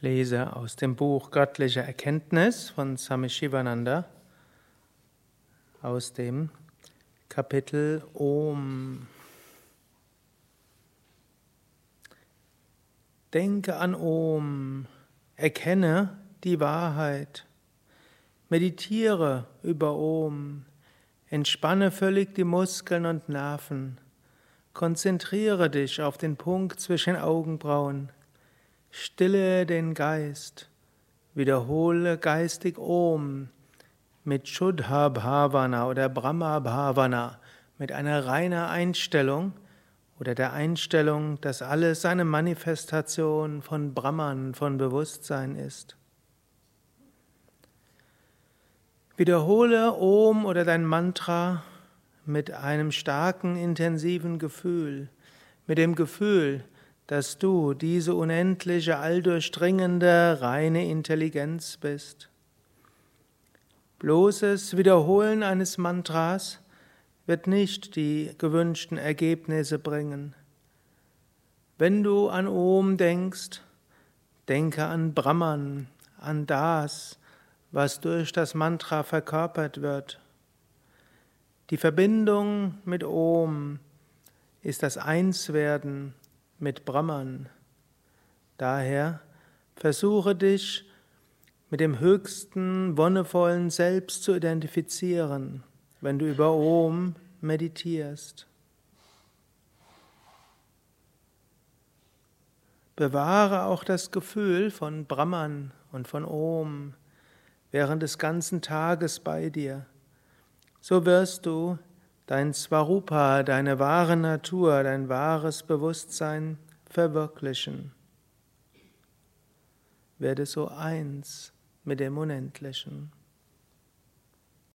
Lese aus dem Buch Göttliche Erkenntnis von Swami Shivananda aus dem Kapitel Om. Denke an Om, erkenne die Wahrheit, meditiere über Om, entspanne völlig die Muskeln und Nerven, konzentriere dich auf den Punkt zwischen Augenbrauen, stille den Geist, wiederhole geistig Om mit Shuddha Bhavana oder Brahma Bhavana, mit einer reiner Einstellung, oder der Einstellung, dass alles eine Manifestation von Brahman, von Bewusstsein ist. Wiederhole Om oder dein Mantra mit einem starken, intensiven Gefühl, mit dem Gefühl, dass du diese unendliche, alldurchdringende, reine Intelligenz bist. Bloßes Wiederholen eines Mantras wird nicht die gewünschten Ergebnisse bringen. Wenn du an Om denkst, denke an Brahman, an das, was durch das Mantra verkörpert wird. Die Verbindung mit Om ist das Einswerden mit Brahman. Daher versuche dich mit dem höchsten, wonnevollen Selbst zu identifizieren wenn du über Om meditierst. Bewahre auch das Gefühl von Brahman und von Om während des ganzen Tages bei dir. So wirst du dein Svarupa, deine wahre Natur, dein wahres Bewusstsein verwirklichen. Werde so eins mit dem Unendlichen.